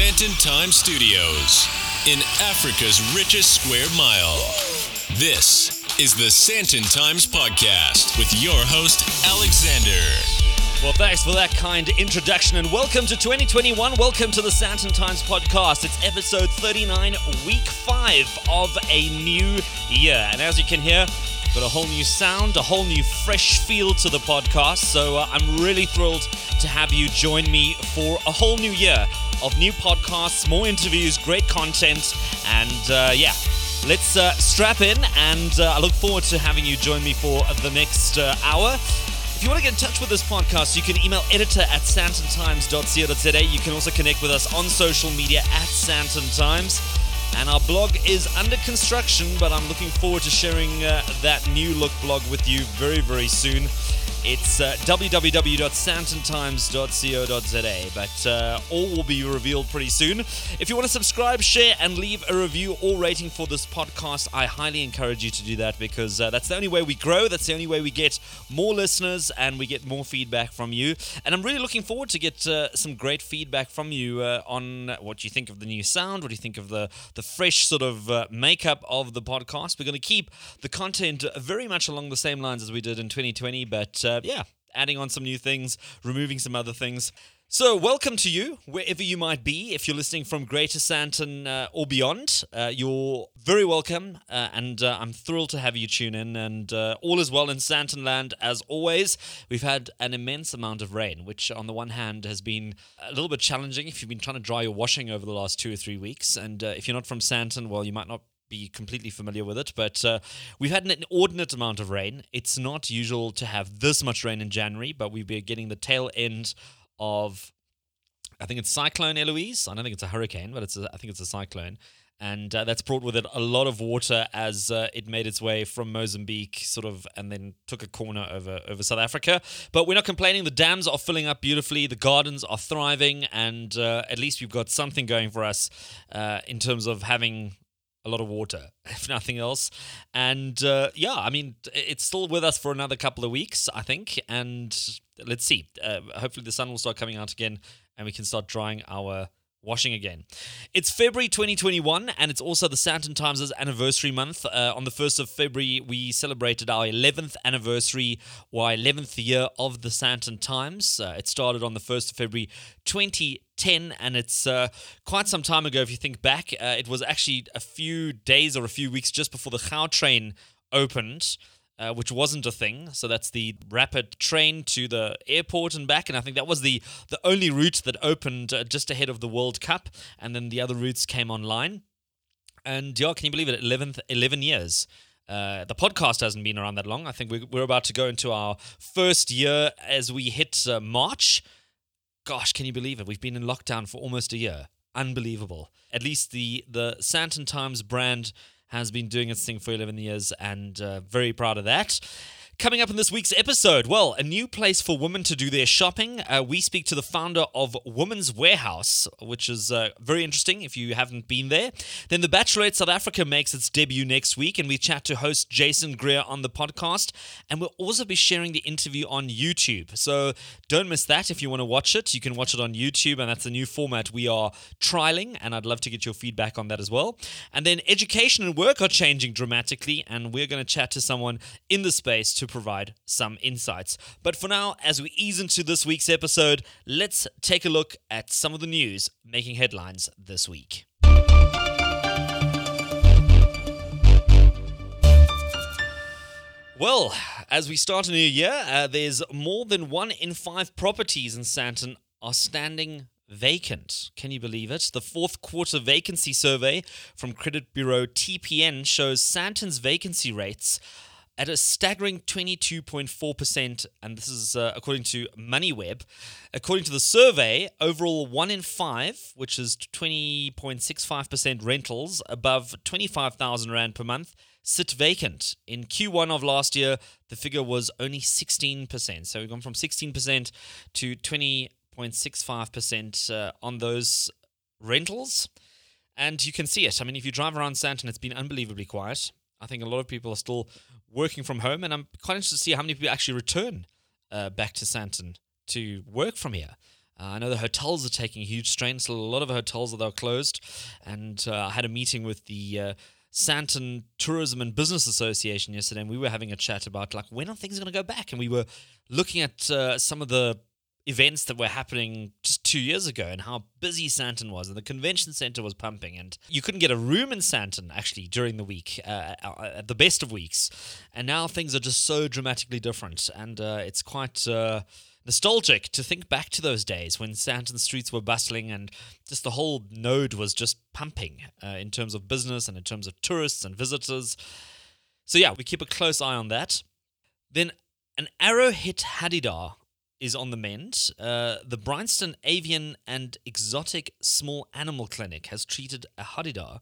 Sandton Times studios in Africa's richest square mile. This is the Sandton Times Podcast with your host, Alexander. Well, thanks for that kind introduction and welcome to 2021. Welcome to the Sandton Times podcast. It's episode 39, week 5 of a new year. And as you can hear, got a whole new sound, a whole new fresh feel to the podcast. So uh, I'm really thrilled to have you join me for a whole new year of new podcasts, more interviews, great content, and uh, yeah. Let's uh, strap in, and uh, I look forward to having you join me for the next uh, hour. If you want to get in touch with this podcast, you can email editor at sandtontimes.co.za. You can also connect with us on social media at Sandton Times. And our blog is under construction, but I'm looking forward to sharing uh, that new look blog with you very, very soon. It's uh, www.sandtontimes.co.za, but uh, all will be revealed pretty soon. If you want to subscribe, share, and leave a review or rating for this podcast, I highly encourage you to do that because uh, that's the only way we grow, that's the only way we get more listeners and we get more feedback from you. And I'm really looking forward to get uh, some great feedback from you uh, on what you think of the new sound, what you think of the, the fresh sort of uh, makeup of the podcast. We're going to keep the content very much along the same lines as we did in 2020, but uh, yeah, adding on some new things, removing some other things. So, welcome to you, wherever you might be. If you're listening from Greater Sandton uh, or beyond, uh, you're very welcome. Uh, and uh, I'm thrilled to have you tune in. And uh, all is well in Sandton land, as always. We've had an immense amount of rain, which, on the one hand, has been a little bit challenging if you've been trying to dry your washing over the last two or three weeks. And uh, if you're not from Sandton, well, you might not be completely familiar with it, but uh, we've had an inordinate amount of rain. It's not usual to have this much rain in January, but we've been getting the tail end of, I think it's Cyclone Eloise. I don't think it's a hurricane, but it's a, I think it's a cyclone. And uh, that's brought with it a lot of water as uh, it made its way from Mozambique, sort of, and then took a corner over over South Africa. But we're not complaining. The dams are filling up beautifully. The gardens are thriving, and uh, at least we've got something going for us uh, in terms of having a lot of water, if nothing else. And uh, yeah, I mean, it's still with us for another couple of weeks, I think. And let's see. Uh, hopefully, the sun will start coming out again and we can start drying our washing again. It's February 2021, and it's also the Sandton Times' anniversary month. Uh, on the 1st of February, we celebrated our 11th anniversary, our 11th year of the Sandton Times. Uh, it started on the 1st of February 2010, and it's uh, quite some time ago if you think back. Uh, it was actually a few days or a few weeks just before the Gautrain opened uh, which wasn't a thing. So that's the rapid train to the airport and back, and I think that was the the only route that opened uh, just ahead of the World Cup, and then the other routes came online. And yeah, can you believe it? 11, 11 years. Uh, the podcast hasn't been around that long. I think we're, we're about to go into our first year as we hit uh, March. Gosh, can you believe it? We've been in lockdown for almost a year. Unbelievable. At least the the Sandton Times brand has been doing its thing for 11 years and uh, very proud of that. Coming up in this week's episode, well, a new place for women to do their shopping. Uh, we speak to the founder of Women's Warehouse, which is uh, very interesting if you haven't been there. Then The Bachelorette South Africa makes its debut next week, and we chat to host Jason Greer on the podcast. And we'll also be sharing the interview on YouTube. So don't miss that if you want to watch it. You can watch it on YouTube, and that's a new format we are trialing, and I'd love to get your feedback on that as well. And then education and work are changing dramatically, and we're going to chat to someone in the space to provide some insights. But for now, as we ease into this week's episode, let's take a look at some of the news making headlines this week. Well, as we start a new year, uh, there's more than one in five properties in Sandton are standing vacant. Can you believe it? The fourth quarter vacancy survey from credit bureau TPN shows Sandton's vacancy rates at a staggering 22.4%, and this is uh, according to MoneyWeb. According to the survey, overall, one in five, which is 20.65% rentals above 25,000 Rand per month, sit vacant. In Q1 of last year, the figure was only 16%. So we've gone from 16% to 20.65% uh, on those rentals. And you can see it. I mean, if you drive around Sandton, it's been unbelievably quiet. I think a lot of people are still working from home, and I'm quite interested to see how many people actually return uh, back to Sandton to work from here. Uh, I know the hotels are taking huge strain. So a lot of hotels are closed, and uh, I had a meeting with the uh, Sandton Tourism and Business Association yesterday, and we were having a chat about like when are things going to go back, and we were looking at uh, some of the events that were happening just two years ago and how busy Sandton was and the convention center was pumping and you couldn't get a room in Sandton actually during the week uh, uh at the best of weeks and now things are just so dramatically different and uh, it's quite uh, nostalgic to think back to those days when Sandton streets were bustling and just the whole node was just pumping uh, in terms of business and in terms of tourists and visitors. So, yeah, we keep a close eye on that. Then, an arrow hit Hadeda is on the mend. Uh, the Bryanston Avian and Exotic Small Animal Clinic has treated a Hadeda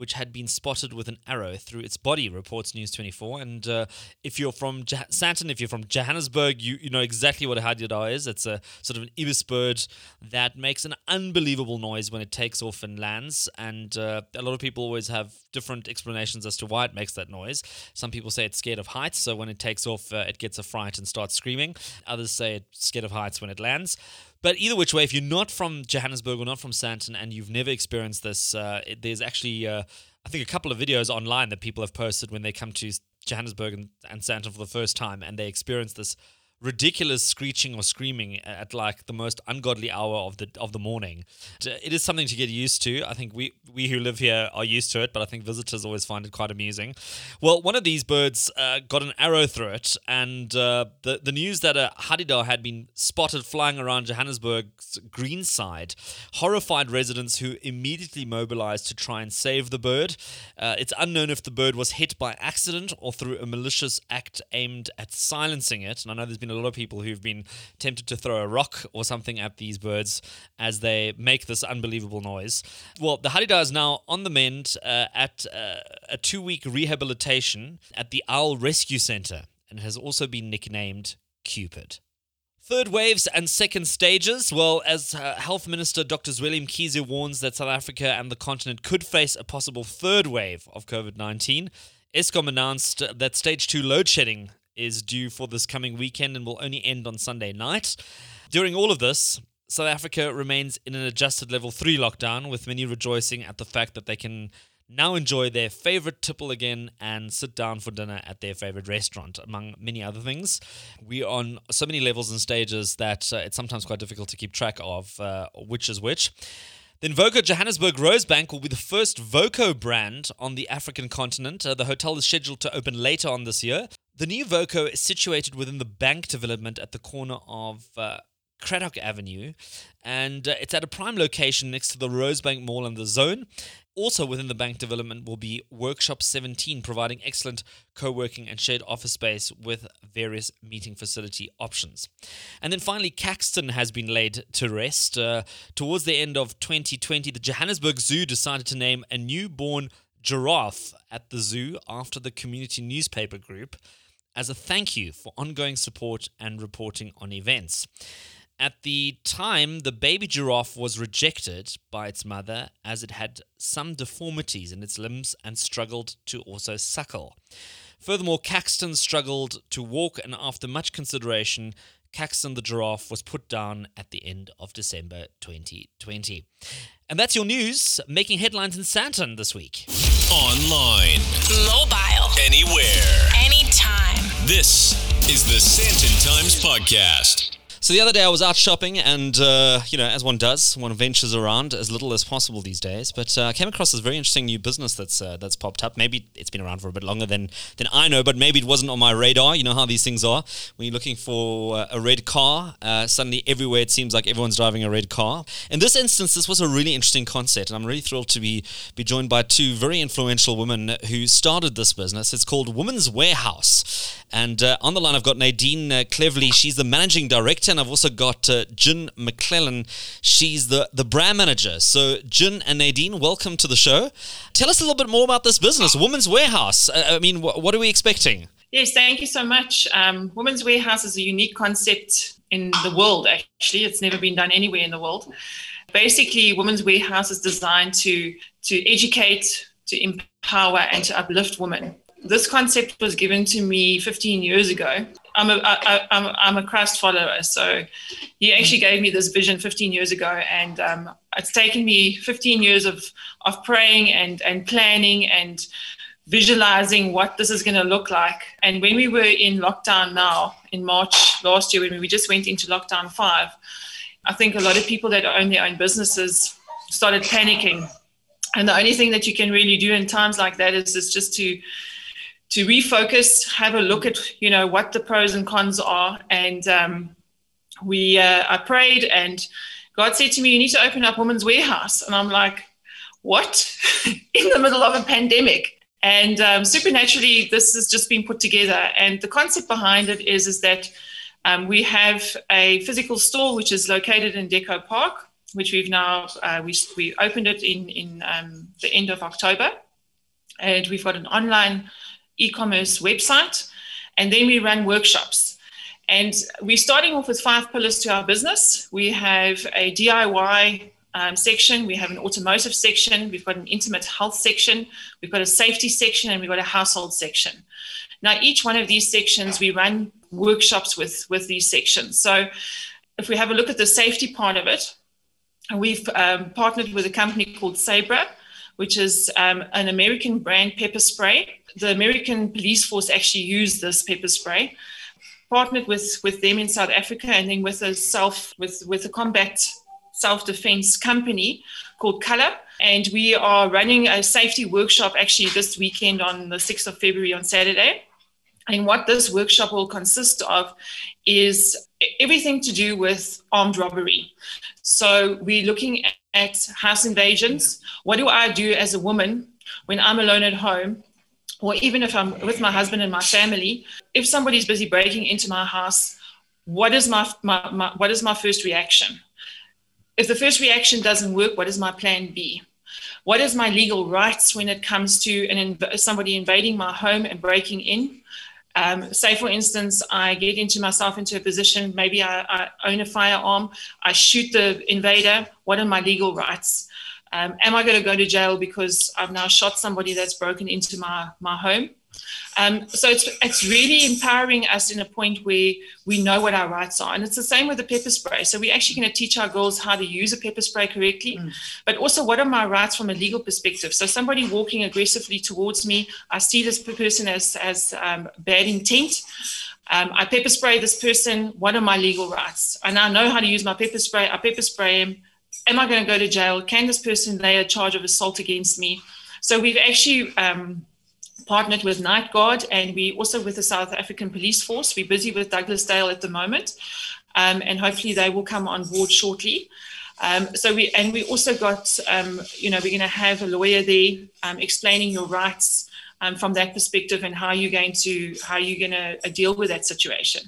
which had been spotted with an arrow through its body, reports News 24. And uh, if you're from Jah- Sandton, if you're from Johannesburg, you, you know exactly what a hadeda is. It's a sort of an ibis bird that makes an unbelievable noise when it takes off and lands. And uh, a lot of people always have different explanations as to why it makes that noise. Some people say it's scared of heights, so when it takes off, uh, it gets a fright and starts screaming. Others say it's scared of heights when it lands. But either which way, if you're not from Johannesburg or not from Sandton and you've never experienced this, uh, it, there's actually, uh, I think, a couple of videos online that people have posted when they come to Johannesburg and, and Sandton for the first time and they experience this ridiculous screeching or screaming at like the most ungodly hour of the of the morning. It is something to get used to. I think we we who live here are used to it, but I think visitors always find it quite amusing. Well, one of these birds uh, got an arrow through it, and uh, the the news that a hadeda had been spotted flying around Johannesburg's Greenside horrified residents who immediately mobilized to try and save the bird. Uh, it's unknown if the bird was hit by accident or through a malicious act aimed at silencing it. And I know there's been a lot of people who've been tempted to throw a rock or something at these birds as they make this unbelievable noise. Well, the Hadeda is now on the mend uh, at uh, a two week rehabilitation at the Owl Rescue Center and has also been nicknamed Cupid. Third waves and second stages. Well, as uh, Health Minister Dr. Zweli Mkhize warns that South Africa and the continent could face a possible third wave of COVID 19, Eskom announced that stage two load shedding is due for this coming weekend and will only end on Sunday night. During all of this, South Africa remains in an adjusted level 3 lockdown, with many rejoicing at the fact that they can now enjoy their favorite tipple again and sit down for dinner at their favorite restaurant, among many other things. We're on so many levels and stages that uh, it's sometimes quite difficult to keep track of uh, which is which. Then Voco Johannesburg Rosebank will be the first Voco brand on the African continent. Uh, the hotel is scheduled to open later on this year. The new Voco is situated within the bank development at the corner of uh, Cradock Avenue, and uh, it's at a prime location next to the Rosebank Mall and the Zone. Also within the bank development will be Workshop 17, providing excellent co working and shared office space with various meeting facility options. And then finally, Caxton has been laid to rest. Uh, towards the end of 2020, the Johannesburg Zoo decided to name a newborn giraffe at the zoo after the community newspaper group as a thank you for ongoing support and reporting on events. At the time, the baby giraffe was rejected by its mother as it had some deformities in its limbs and struggled to also suckle. Furthermore, Caxton struggled to walk, and after much consideration, Caxton the giraffe was put down at the end of December 2020. And that's your news, making headlines in Sandton this week. Online, mobile, anywhere, anytime. This is the Sandton Times Podcast. So the other day I was out shopping, and uh, you know, as one does, one ventures around as little as possible these days. But uh, I came across this very interesting new business that's uh, that's popped up. Maybe it's been around for a bit longer than than I know, but maybe it wasn't on my radar. You know how these things are. When you're looking for uh, a red car, uh, suddenly everywhere it seems like everyone's driving a red car. In this instance, this was a really interesting concept, and I'm really thrilled to be be joined by two very influential women who started this business. It's called Women's Warehouse, and uh, on the line I've got Nadine uh, Clevely. She's the managing director and I've also got uh, Gin McLellan. She's the, the brand manager. So, Gin and Nadine, welcome to the show. Tell us a little bit more about this business, Women's Warehouse. Uh, I mean, wh- what are we expecting? Yes, thank you so much. Um, Women's Warehouse is a unique concept in the world, actually. It's never been done anywhere in the world. Basically, Women's Warehouse is designed to, to educate, to empower, and to uplift women this concept was given to me 15 years ago. I'm a I, I'm I'm a Christ follower, so he actually gave me this vision 15 years ago, and um, it's taken me 15 years of of praying and and planning and visualizing what this is going to look like. And when we were in lockdown now in March last year, when we just went into lockdown five, I think a lot of people that own their own businesses started panicking. And the only thing that you can really do in times like that is, is just to to refocus, have a look at you know what the pros and cons are, and um, we uh, I prayed, and God said to me, "You need to open up Women's Warehouse," and I'm like, "What?" in the middle of a pandemic. And um, supernaturally, this has just been put together. And the concept behind it is, is that um, we have a physical store which is located in Deco Park, which we've now uh, we, we opened it in in um, the end of October, and we've got an online e-commerce website, and then we run workshops. And we're starting off with five pillars to our business. We have a DIY um, section, we have an automotive section, we've got an intimate health section, we've got a safety section, and we've got a household section. Now, each one of these sections, we run workshops with, with these sections. So, if we have a look at the safety part of it, we've um, partnered with a company called Sabre, which is um, an American brand pepper spray. The American police force actually use this pepper spray. Partnered with, with them in South Africa and then with a self with, with a combat self-defense company called Color. And we are running a safety workshop actually this weekend on the 6th of February on Saturday. And what this workshop will consist of is everything to do with armed robbery. So we're looking at house invasions. What do I do as a woman when I'm alone at home? Or even if I'm with my husband and my family, if somebody's busy breaking into my house, what is my, my, my what is my first reaction? If the first reaction doesn't work, what is my plan B? What is my legal rights when it comes to an inv- somebody invading my home and breaking in? Um, say, for instance, I get into myself into a position, maybe I, I, own a firearm, I shoot the invader. What are my legal rights? Um, am I going to go to jail because I've now shot somebody that's broken into my, my home? Um, so it's, it's really empowering us in a point where we know what our rights are. And it's the same with the pepper spray. So we're actually going to teach our girls how to use a pepper spray correctly, mm. but also what are my rights from a legal perspective. So somebody walking aggressively towards me, I see this person as, as um, bad intent. Um, I pepper spray this person. What are my legal rights? I now know how to use my pepper spray. I pepper spray him. Am I going to go to jail? Can this person lay a charge of assault against me? So we've actually um, partnered with Night Guard and we also with the South African Police Force. We're busy with Douglasdale at the moment, um, and hopefully they will come on board shortly. Um, so we and we also got um, you know we're going to have a lawyer there um, explaining your rights um, from that perspective and how you're going to how you're going to uh, deal with that situation.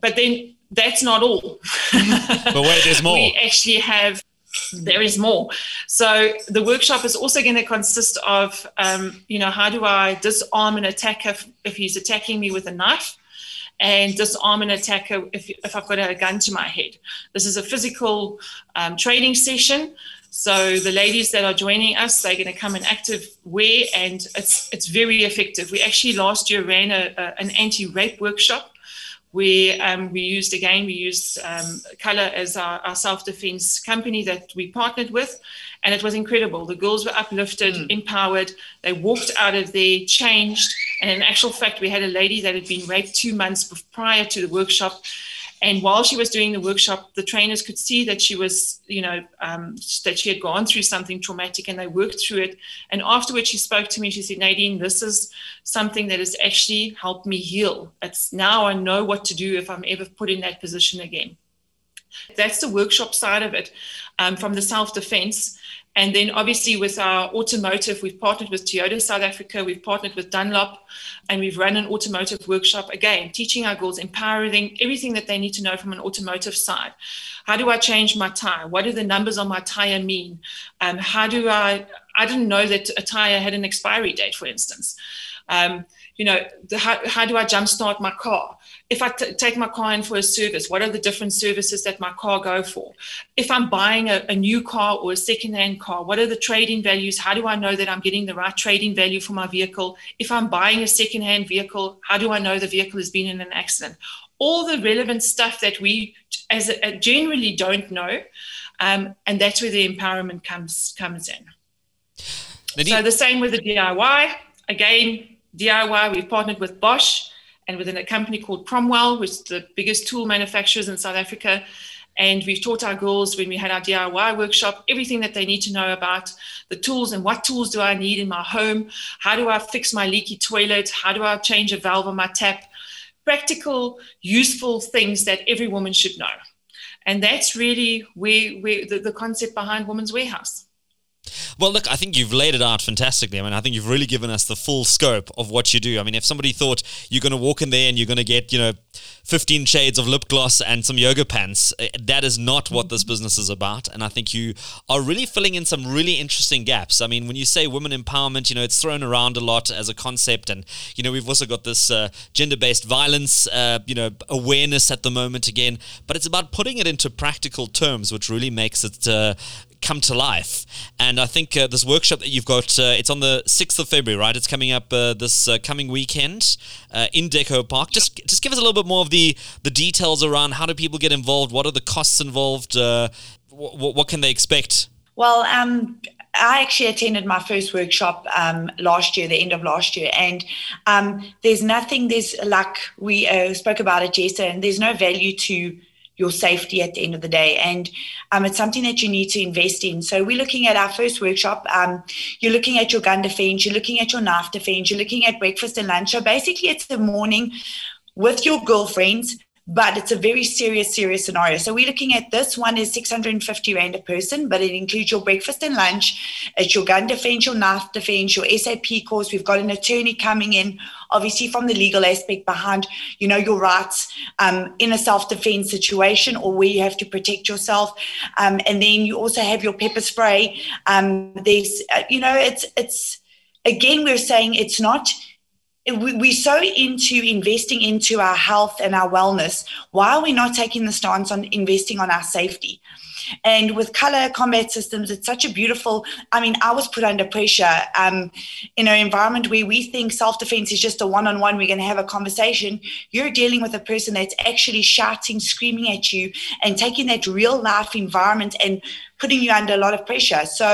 But then that's not all. but wait, there's more. we actually have there is more. So the workshop is also going to consist of, um, you know, how do I disarm an attacker if, if, he's attacking me with a knife, and disarm an attacker if, if I've got a gun to my head. This is a physical um, training session. So the ladies that are joining us, they're going to come in active wear, and it's it's very effective. We actually last year ran a, a, an anti-rape workshop we um, we used again we used um, color as our, our, self-defense company that we partnered with and it was incredible. The girls were uplifted mm. empowered. They walked out of there changed. And in actual fact we had a lady that had been raped two months prior to the workshop and while she was doing the workshop, the trainers could see that she was, you know, um, that she had gone through something traumatic and they worked through it. And afterwards, she spoke to me. She said, Nadine, this is something that has actually helped me heal. It's now I know what to do if I'm ever put in that position again. That's the workshop side of it um, from the self defense. And then obviously with our automotive, we've partnered with Toyota South Africa, we've partnered with Dunlop, and we've run an automotive workshop again, teaching our girls, empowering everything that they need to know from an automotive side. How do I change my tire? What do the numbers on my tire mean? Um, how do I, I didn't know that a tire had an expiry date, for instance. Um, you know, the, how, how do I jumpstart my car? If I t- take my car in for a service, what are the different services that my car go for? If I'm buying a, a new car or a second-hand car, what are the trading values? How do I know that I'm getting the right trading value for my vehicle? If I'm buying a second-hand vehicle, how do I know the vehicle has been in an accident? All the relevant stuff that we as a, generally don't know, um, and that's where the empowerment comes comes in. so the same with the DIY. Again, DIY. We've partnered with Bosch and within a company called Cromwell, which is the biggest tool manufacturers in South Africa. And we've taught our girls when we had our DIY workshop everything that they need to know about the tools and what tools do I need in my home? How do I fix my leaky toilet? How do I change a valve on my tap? Practical, useful things that every woman should know. And that's really where, where the, the concept behind Women's Warehouse. Well, look, I think you've laid it out fantastically. I mean, I think you've really given us the full scope of what you do. I mean, if somebody thought you're going to walk in there and you're going to get, you know, 15 shades of lip gloss and some yoga pants, eh, that is not what this business is about. And I think you are really filling in some really interesting gaps. I mean, when you say women empowerment, you know, it's thrown around a lot as a concept. And, you know, we've also got this uh, gender based violence, uh, you know, awareness at the moment again. But it's about putting it into practical terms, which really makes it uh, come to life. And I think uh, this workshop that you've got, uh, it's on the 6th of February, right? It's coming up uh, this uh, coming weekend uh, in Deco Park. Just just give us a little bit more of the, the details around how do people get involved? What are the costs involved? Uh, what, what can they expect? Well, um, I actually attended my first workshop um, last year, the end of last year, and um, there's nothing. There's like we uh, spoke about it yesterday, and there's no value to your safety at the end of the day. And um, it's something that you need to invest in. So we're looking at our first workshop. Um, you're looking at your gun defense, you're looking at your knife defense, you're looking at breakfast and lunch. So basically, it's the morning with your girlfriends but it's a very serious, serious scenario. So we're looking at this one is 650 Rand a person, but it includes your breakfast and lunch. It's your gun defense, your knife defense, your SAP course. We've got an attorney coming in, obviously from the legal aspect behind, you know, your rights um, in a self-defense situation or where you have to protect yourself. Um, and then you also have your pepper spray. Um, there's, uh, you know, it's, it's, again, we're saying it's not – we're so into investing into our health and our wellness. Why are we not taking the stance on investing on our safety? And with color combat systems, it's such a beautiful. I mean, I was put under pressure um, in an environment where we think self defense is just a one on one, we're going to have a conversation. You're dealing with a person that's actually shouting, screaming at you, and taking that real life environment and putting you under a lot of pressure. So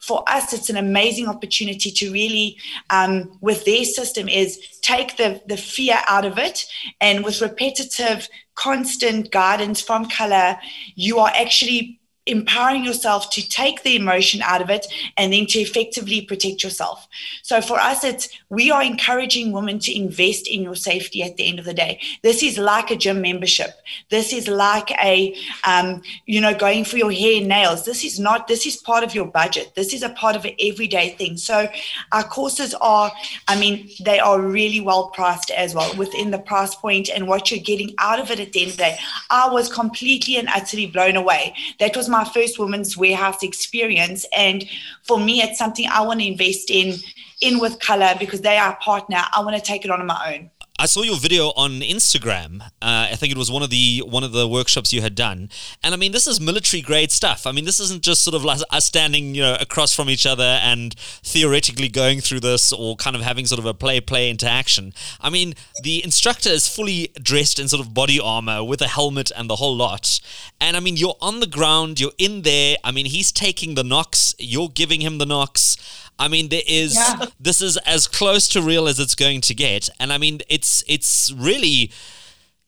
for us, it's an amazing opportunity to really, um, with their system, is take the the fear out of it, and with repetitive, constant guidance from color, you are actually empowering yourself to take the emotion out of it and then to effectively protect yourself. So for us, it's we are encouraging women to invest in your safety at the end of the day. This is like a gym membership. This is like a, um, you know, going for your hair and nails. This is not, this is part of your budget. This is a part of an everyday thing. So our courses are, I mean, they are really well priced as well within the price point and what you're getting out of it at the end of the day. I was completely and utterly blown away. That was my first women's warehouse experience. And for me, it's something I want to invest in in with color because they are a partner. I want to take it on, on my own. I saw your video on Instagram. Uh, I think it was one of the one of the workshops you had done, and I mean, this is military grade stuff. I mean, this isn't just sort of like us standing, you know, across from each other and theoretically going through this or kind of having sort of a play play interaction. I mean, the instructor is fully dressed in sort of body armor with a helmet and the whole lot, and I mean, you're on the ground, you're in there. I mean, he's taking the knocks, you're giving him the knocks. I mean, there is yeah. this is as close to real as it's going to get, and I mean, it's it's really.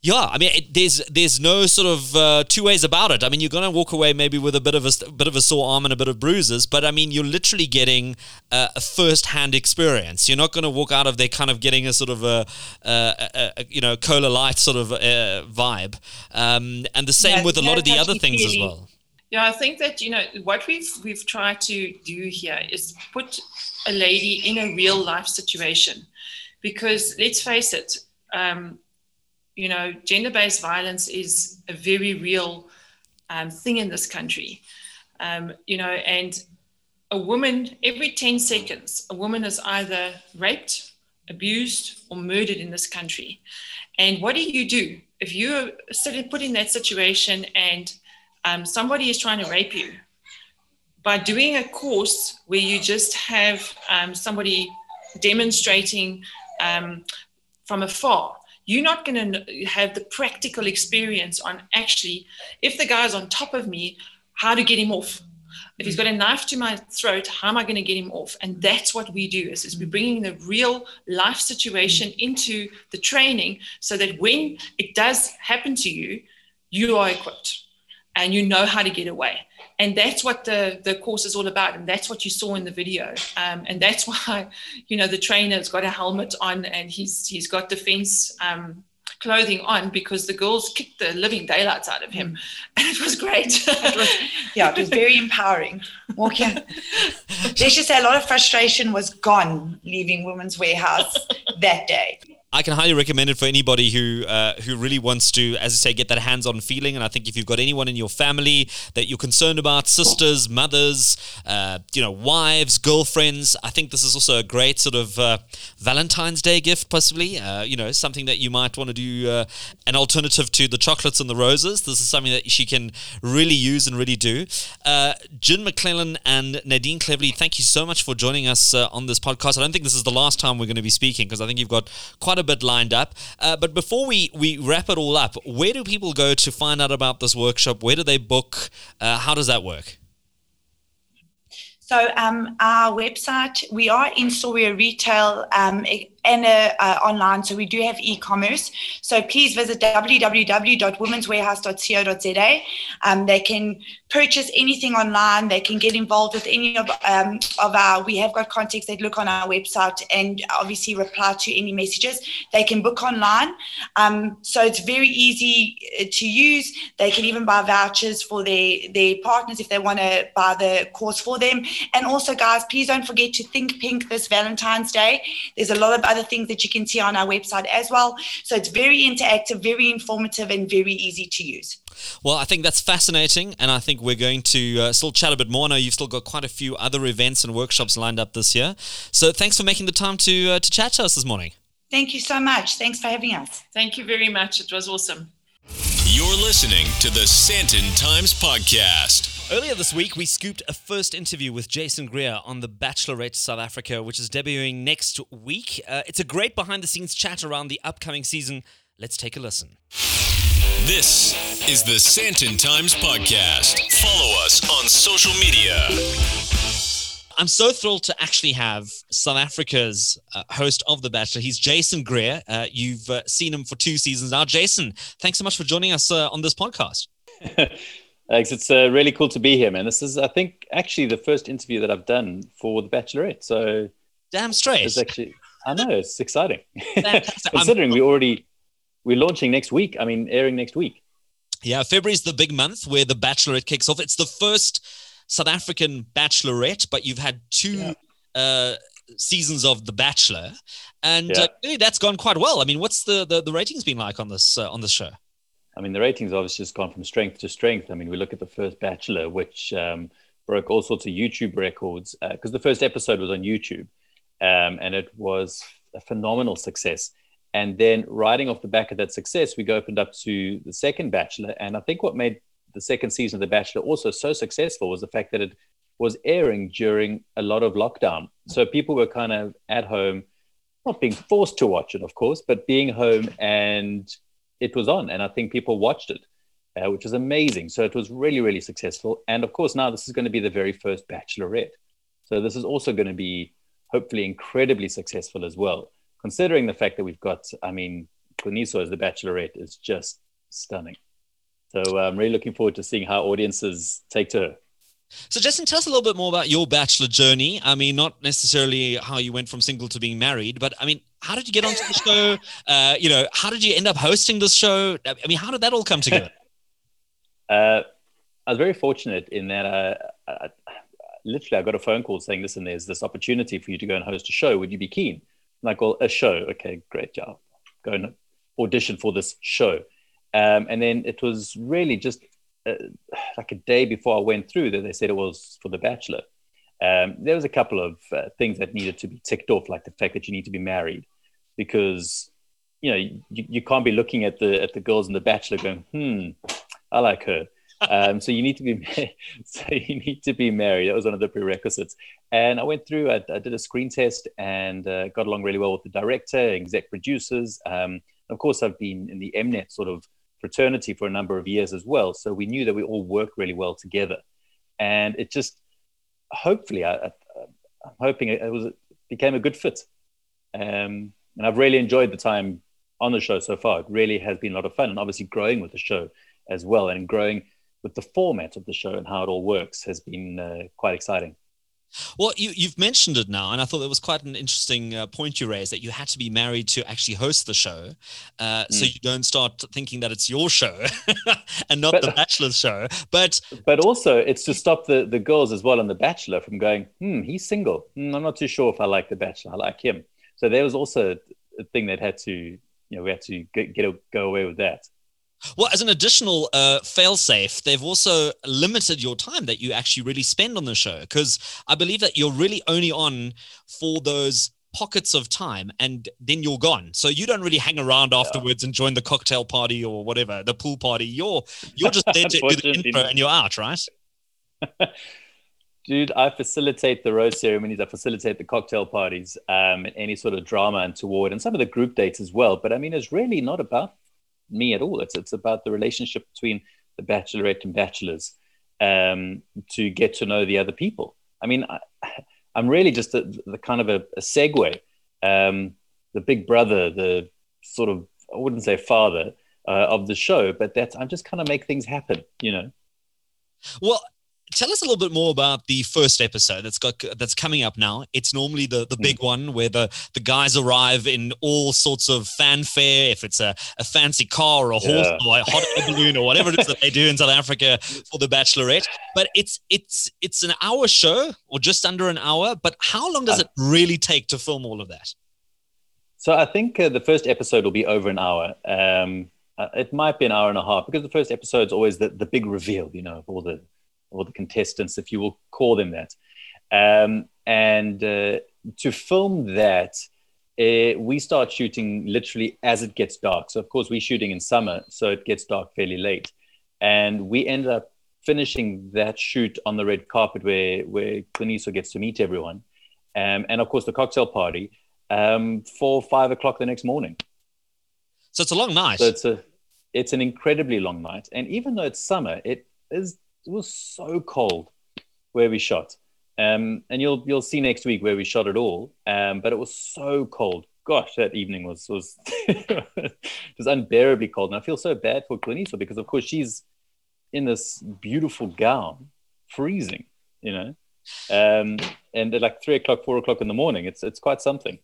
Yeah, I mean, it, there's there's no sort of uh, two ways about it. I mean, you're gonna walk away maybe with a bit of a, a bit of a sore arm and a bit of bruises, but I mean, you're literally getting uh, a first-hand experience. You're not gonna walk out of there kind of getting a sort of a, a, a you know cola light sort of uh, vibe. Um, and the same yeah, with a lot of the other things as well. Yeah, I think that you know what we've we've tried to do here is put a lady in a real life situation, because let's face it, um, you know, gender-based violence is a very real um, thing in this country. Um, you know, and a woman every ten seconds, a woman is either raped abused, or murdered in this country. And what do you do if you're put in that situation and um, somebody is trying to rape you? By doing a course where you just have um, somebody demonstrating um, from afar, you're not going to have the practical experience on actually, if the guy's on top of me, how to get him off if he's got a knife to my throat, how am I going to get him off? And that's what we do is, is we're bringing the real life situation into the training so that when it does happen to you, you are equipped and you know how to get away. And that's what the, the course is all about. And that's what you saw in the video. Um, and that's why, you know, the trainer's got a helmet on and he's, he's got defense um, clothing on because the girls kicked the living daylights out of him. And it was great. it was, yeah, it was very empowering. Walking. Let's just say a lot of frustration was gone leaving Women's Warehouse that day. I can highly recommend it for anybody who uh, who really wants to, as I say, get that hands-on feeling. And I think if you've got anyone in your family that you're concerned about, sisters, mothers, uh, you know, wives, girlfriends, I think this is also a great sort of uh, Valentine's Day gift, possibly. Uh, you know, something that you might want to do uh, an alternative to the chocolates and the roses. This is something that she can really use and really do. Uh, Gin McLellan and Nadine Clevely, thank you so much for joining us on this podcast. I don't think this is the last time we're going to be speaking because I think you've got quite a bit lined up. Uh, but before we, we wrap it all up, where do people go to find out about this workshop? Where do they book? Uh, how does that work? So um, our website, we are in are retail um, and online. So we do have e-commerce. So please visit www.womenswarehouse.co.za. Um, they can purchase anything online. They can get involved with any of, um, of our, we have got contacts that look on our website and obviously reply to any messages. They can book online. Um, so it's very easy uh, to use. They can even buy vouchers for their, their partners if they want to buy the course for them. And also, guys, please don't forget to think pink this Valentine's Day. There's a lot of other things that you can see on our website as well. So it's very interactive, very informative, and very easy to use. Well, I think that's fascinating, and I think we're going to uh, still chat a bit more. I know you've still got quite a few other events and workshops lined up this year. So thanks for making the time to uh, to chat to us this morning. Thank you so much. Thanks for having us. Thank you very much. It was awesome. You're listening to the Sandton Times Podcast. Earlier this week, we scooped a first interview with Jason Greer on The Bachelorette South Africa, which is debuting next week. Uh, it's a great behind the scenes chat around the upcoming season. Let's take a listen. This is the Sandton Times Podcast. Follow us on social media. I'm so thrilled to actually have South Africa's uh, host of The Bachelor. He's Jason Greer. Uh, you've uh, seen him for two seasons now. Jason, thanks so much for joining us uh, on this podcast. Thanks. It's uh, really cool to be here, man. This is, I think, actually the first interview that I've done for The Bachelorette. So, damn straight. It's actually, I know, it's exciting. Considering we already we're launching next week. I mean, airing next week. Yeah, February's the big month where The Bachelorette kicks off. It's the first South African Bachelorette, but you've had two. Yeah. Uh, seasons of The Bachelor, and yeah. uh, really that's gone quite well. I mean, what's the the, the ratings been like on this uh, on this show? I mean, the ratings obviously just gone from strength to strength. I mean, we look at the first Bachelor, which um, broke all sorts of YouTube records because uh, the first episode was on YouTube, um, and it was a phenomenal success. And then, riding off the back of that success, we opened up to the second Bachelor. And I think what made the second season of The Bachelor also so successful was the fact that it was airing during a lot of lockdown. So people were kind of at home, not being forced to watch it, of course, but being home and it was on, and I think people watched it, uh, which was amazing. So it was really, really successful. And of course, now this is going to be the very first Bachelorette. So this is also going to be hopefully incredibly successful as well, considering the fact that we've got, I mean, Qiniso as the Bachelorette is just stunning. So I'm really looking forward to seeing how audiences take to her. So, Justin, tell us a little bit more about your bachelor journey. I mean, not necessarily how you went from single to being married, but I mean, how did you get onto the show? Uh, you know, how did you end up hosting this show? I mean, how did that all come together? uh, I was very fortunate in that uh, I, literally I got a phone call saying, "Listen, there's this opportunity for you to go and host a show. Would you be keen?" I'm like, "Well, a show, okay, great, yeah, go and audition for this show." Um, and then it was really just uh, like a day before I went through that they said it was for The Bachelor. Um, there was a couple of uh, things that needed to be ticked off, like the fact that you need to be married. because you know you, you can't be looking at the at the girls in the Bachelor going, hmm, I like her. Um, so you need to be so you need to be married. That was one of the prerequisites. And I went through. I, I did a screen test and uh, got along really well with the director, exec producers. Um, of course, I've been in the Mnet sort of fraternity for a number of years as well. So we knew that we all work really well together, and it just hopefully I, am hoping it was it became a good fit. Um, and I've really enjoyed the time on the show so far. It really has been a lot of fun, and obviously growing with the show as well, and growing with the format of the show and how it all works has been uh, quite exciting. Well, you, have mentioned it now, and I thought it was quite an interesting uh, point you raised that you had to be married to actually host the show, uh, mm. so you don't start thinking that it's your show and not but, the Bachelor's show. But but also, it's to stop the the girls as well on the Bachelor from going, hmm, he's single. Hmm, I'm not too sure if I like the Bachelor. I like him. So there was also a thing that had to, you know, we had to get, get a, go away with that. Well, as an additional uh, failsafe, they've also limited your time that you actually really spend on the show because I believe that you're really only on for those pockets of time and then you're gone. So you don't really hang around afterwards yeah. and join the cocktail party or whatever, the pool party. You're you're just there to do the intro and you're out, right? Dude, I facilitate the rose ceremonies. I facilitate the cocktail parties, um, any sort of drama and toward, and some of the group dates as well. But I mean, it's really not about me at all. It's it's about the relationship between the bachelorette and bachelors um, to get to know the other people. I mean, I, am really just a, the kind of a, a segue, um, the big brother, the sort of I wouldn't say father uh, of the show, but that's I'm just kind of make things happen, you know. Well, tell us a little bit more about the first episode that's got that's coming up now. It's normally the the big mm. one where the the guys arrive in all sorts of fanfare. If it's a, a fancy car or a horse yeah. or a hot air balloon or whatever it is that they do in South Africa for the Bachelorette, but it's it's it's an hour show or just under an hour. But how long does uh, it really take to film all of that? So I think uh, the first episode will be over an hour. Um, uh, it might be an hour and a half because the first episode is always the, the big reveal, you know, all the or the contestants, if you will call them that. Um, and uh, to film that, uh, we start shooting literally as it gets dark. So, of course, we're shooting in summer, so it gets dark fairly late. And we ended up finishing that shoot on the red carpet where, where Qiniso gets to meet everyone. Um, and, of course, the cocktail party um, for five o'clock the next morning. So it's a long night. So it's a it's an incredibly long night, and even though it's summer, it is it was so cold where we shot. Um, and you'll you'll see next week where we shot it all. Um, but it was so cold. Gosh, that evening was was was unbearably cold, and I feel so bad for Qiniso because of course she's in this beautiful gown, freezing, you know, um, and at like three o'clock, four o'clock in the morning, it's it's quite something.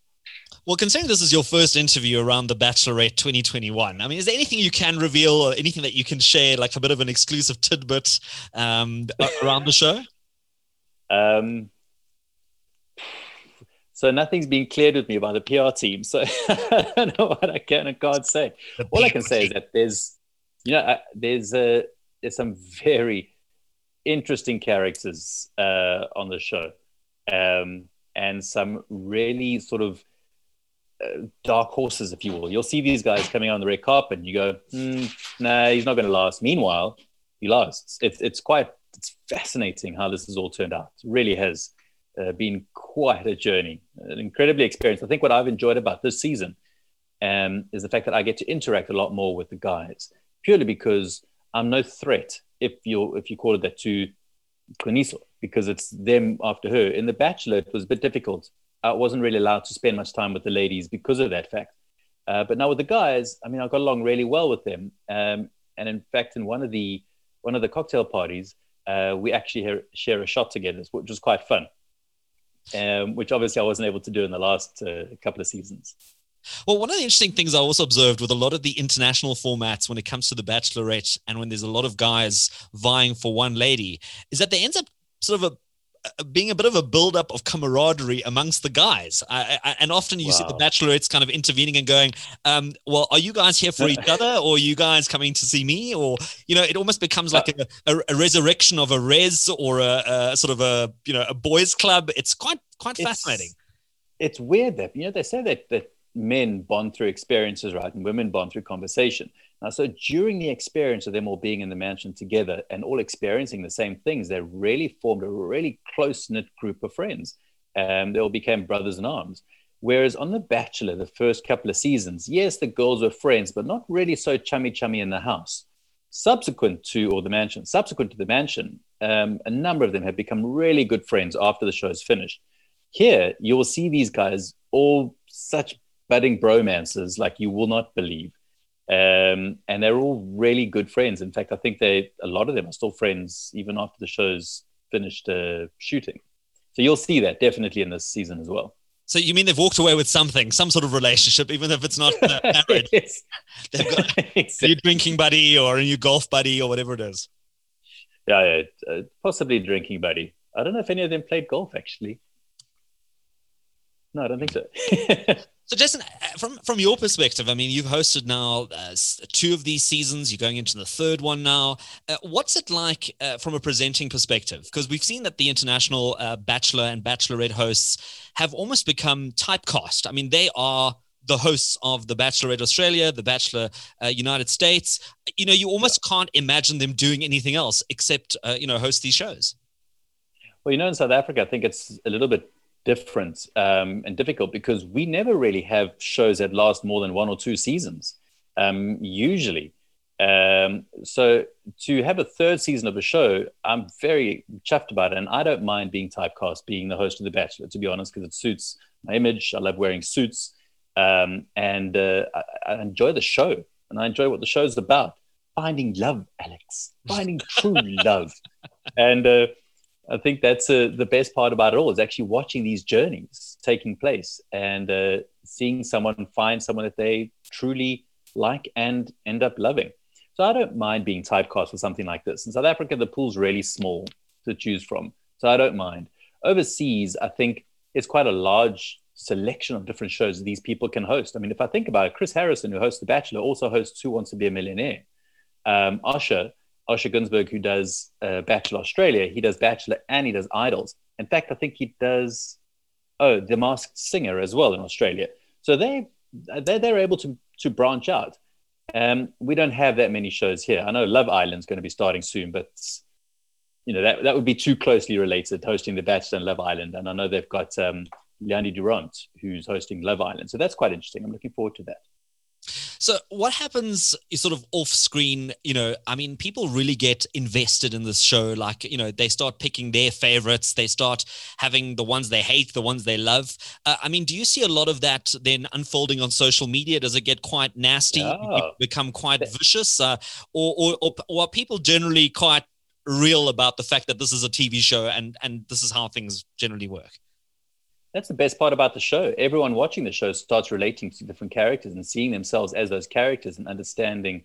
Well, considering this is your first interview around the Bachelorette 2021, I mean, is there anything you can reveal or anything that you can share, like a bit of an exclusive tidbit um, around the show? Um, so nothing's been cleared with me by the PR team. So I don't know what I can and can't say. The All I can say is that there's, you know, uh, there's a there's some very interesting characters uh, on the show, um, and some really sort of dark horses, if you will. You'll see these guys coming on the red carpet, and you go, mm, "Nah, he's not going to last." Meanwhile, he lasts. It's it's quite it's fascinating how this has all turned out. It really has uh, been quite a journey, an incredibly experience. I think what I've enjoyed about this season um, is the fact that I get to interact a lot more with the guys, purely because I'm no threat. If you if you call it that to Qiniso, because it's them after her. In The Bachelor, it was a bit difficult I wasn't really allowed to spend much time with the ladies because of that fact. Uh, but now with the guys, I mean, I got along really well with them. Um, and in fact, in one of the one of the cocktail parties, uh, we actually share a shot together, which was quite fun. Um, which obviously I wasn't able to do in the last uh, couple of seasons. Well, one of the interesting things I also observed with a lot of the international formats when it comes to the Bachelorette and when there's a lot of guys vying for one lady is that there ends up sort of a being a bit of a build-up of camaraderie amongst the guys. I, I, and often you wow. see the bachelorettes kind of intervening and going, um, "Well, are you guys here for each other, or are you guys coming to see me?" Or you know, it almost becomes like a, a, a resurrection of a res or a, a, sort of a you know a boys' club. It's quite quite it's, fascinating. It's weird that you know they say that that men bond through experiences, right? And women bond through conversation. Now, so during the experience of them all being in the mansion together and all experiencing the same things, they really formed a really close knit group of friends. Um, they all became brothers in arms. Whereas on The Bachelor, the first couple of seasons, yes, the girls were friends, but not really so chummy chummy in the house. Subsequent to, or the mansion, subsequent to the mansion, um, a number of them have become really good friends after the show is finished. Here, you will see these guys all such budding bromances like you will not believe. Um, and they're all really good friends. In fact, I think they a lot of them are still friends even after the show's finished uh, shooting. So you'll see that definitely in this season as well. So you mean they've walked away with something, some sort of relationship, even if it's not uh, married? yes. They've got exactly. a new drinking buddy or a new golf buddy or whatever it is. Yeah, yeah uh, possibly drinking buddy. I don't know if any of them played golf actually. No, I don't think so. So, Jason, uh, from from your perspective, I mean, you've hosted now uh, two of these seasons. You're going into the third one now. Uh, what's it like uh, from a presenting perspective? Because we've seen that the international uh, Bachelor and Bachelorette hosts have almost become typecast. I mean, they are the hosts of the Bachelorette Australia, the Bachelor uh, United States. You know, you almost can't imagine them doing anything else except you know host these shows. Well, you know, in South Africa, I think it's a little bit different um, and difficult because we never really have shows that last more than one or two seasons, um, usually. Um, so to have a third season of a show, I'm very chuffed about it, and I don't mind being typecast, being the host of The Bachelor, to be honest, because it suits my image. I love wearing suits, um, and uh, I, I enjoy the show, and I enjoy what the show's about. Finding love, Alex. Finding true love, and uh, I think that's uh, the best part about it all is actually watching these journeys taking place and uh, seeing someone find someone that they truly like and end up loving. So I don't mind being typecast for something like this. In South Africa, the pool's really small to choose from. So I don't mind. Overseas, I think it's quite a large selection of different shows that these people can host. I mean, if I think about it, Chris Harrison, who hosts The Bachelor, also hosts Who Wants to Be a Millionaire. Um, Osher Osher Günsberg, who does uh, Bachelor Australia, he does Bachelor and he does Idols. In fact, I think he does oh The Masked Singer as well in Australia. So they they're, they're able to to branch out. Um, we don't have that many shows here. I know Love Island's going to be starting soon, but you know that that would be too closely related hosting The Bachelor and Love Island. And I know they've got um, Leandie du Randt who's hosting Love Island, so that's quite interesting. I'm looking forward to that. So what happens is sort of off screen, you know, I mean, people really get invested in this show. Like, you know, they start picking their favorites. They start having the ones they hate, the ones they love. Uh, I mean, do you see a lot of that then unfolding on social media? Does it get quite nasty, yeah. become quite vicious? Uh, or, or, or, or are people generally quite real about the fact that this is a TV show and, and this is how things generally work? That's the best part about the show. Everyone watching the show starts relating to different characters and seeing themselves as those characters and understanding,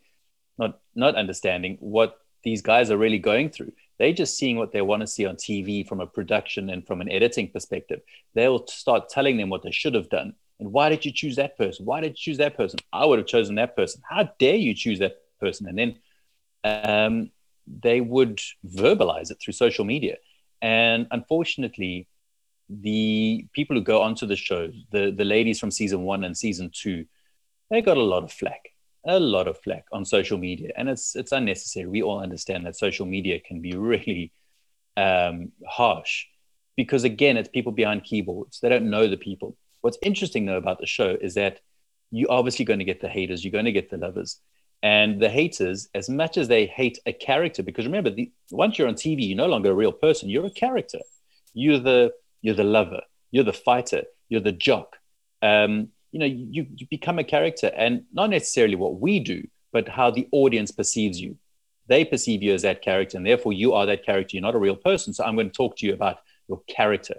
not not understanding what these guys are really going through. They're just seeing what they want to see on TV from a production and from an editing perspective. They'll start telling them what they should have done. And why did you choose that person? Why did you choose that person? I would have chosen that person. How dare you choose that person? And then um, they would verbalize it through social media. And unfortunately, the people who go onto the show, the, the ladies from season one and season two, they got a lot of flack, a lot of flack on social media. And it's, it's unnecessary. We all understand that social media can be really um, harsh because, again, it's people behind keyboards. They don't know the people. What's interesting, though, about the show is that you're obviously going to get the haters, you're going to get the lovers. And the haters, as much as they hate a character, because remember, the, once you're on TV, you're no longer a real person, you're a character. You're the you're the lover, you're the fighter, you're the jock. Um, you know, you, you become a character, and not necessarily what we do, but how the audience perceives you. They perceive you as that character, and therefore you are that character. You're not a real person. So I'm going to talk to you about your character.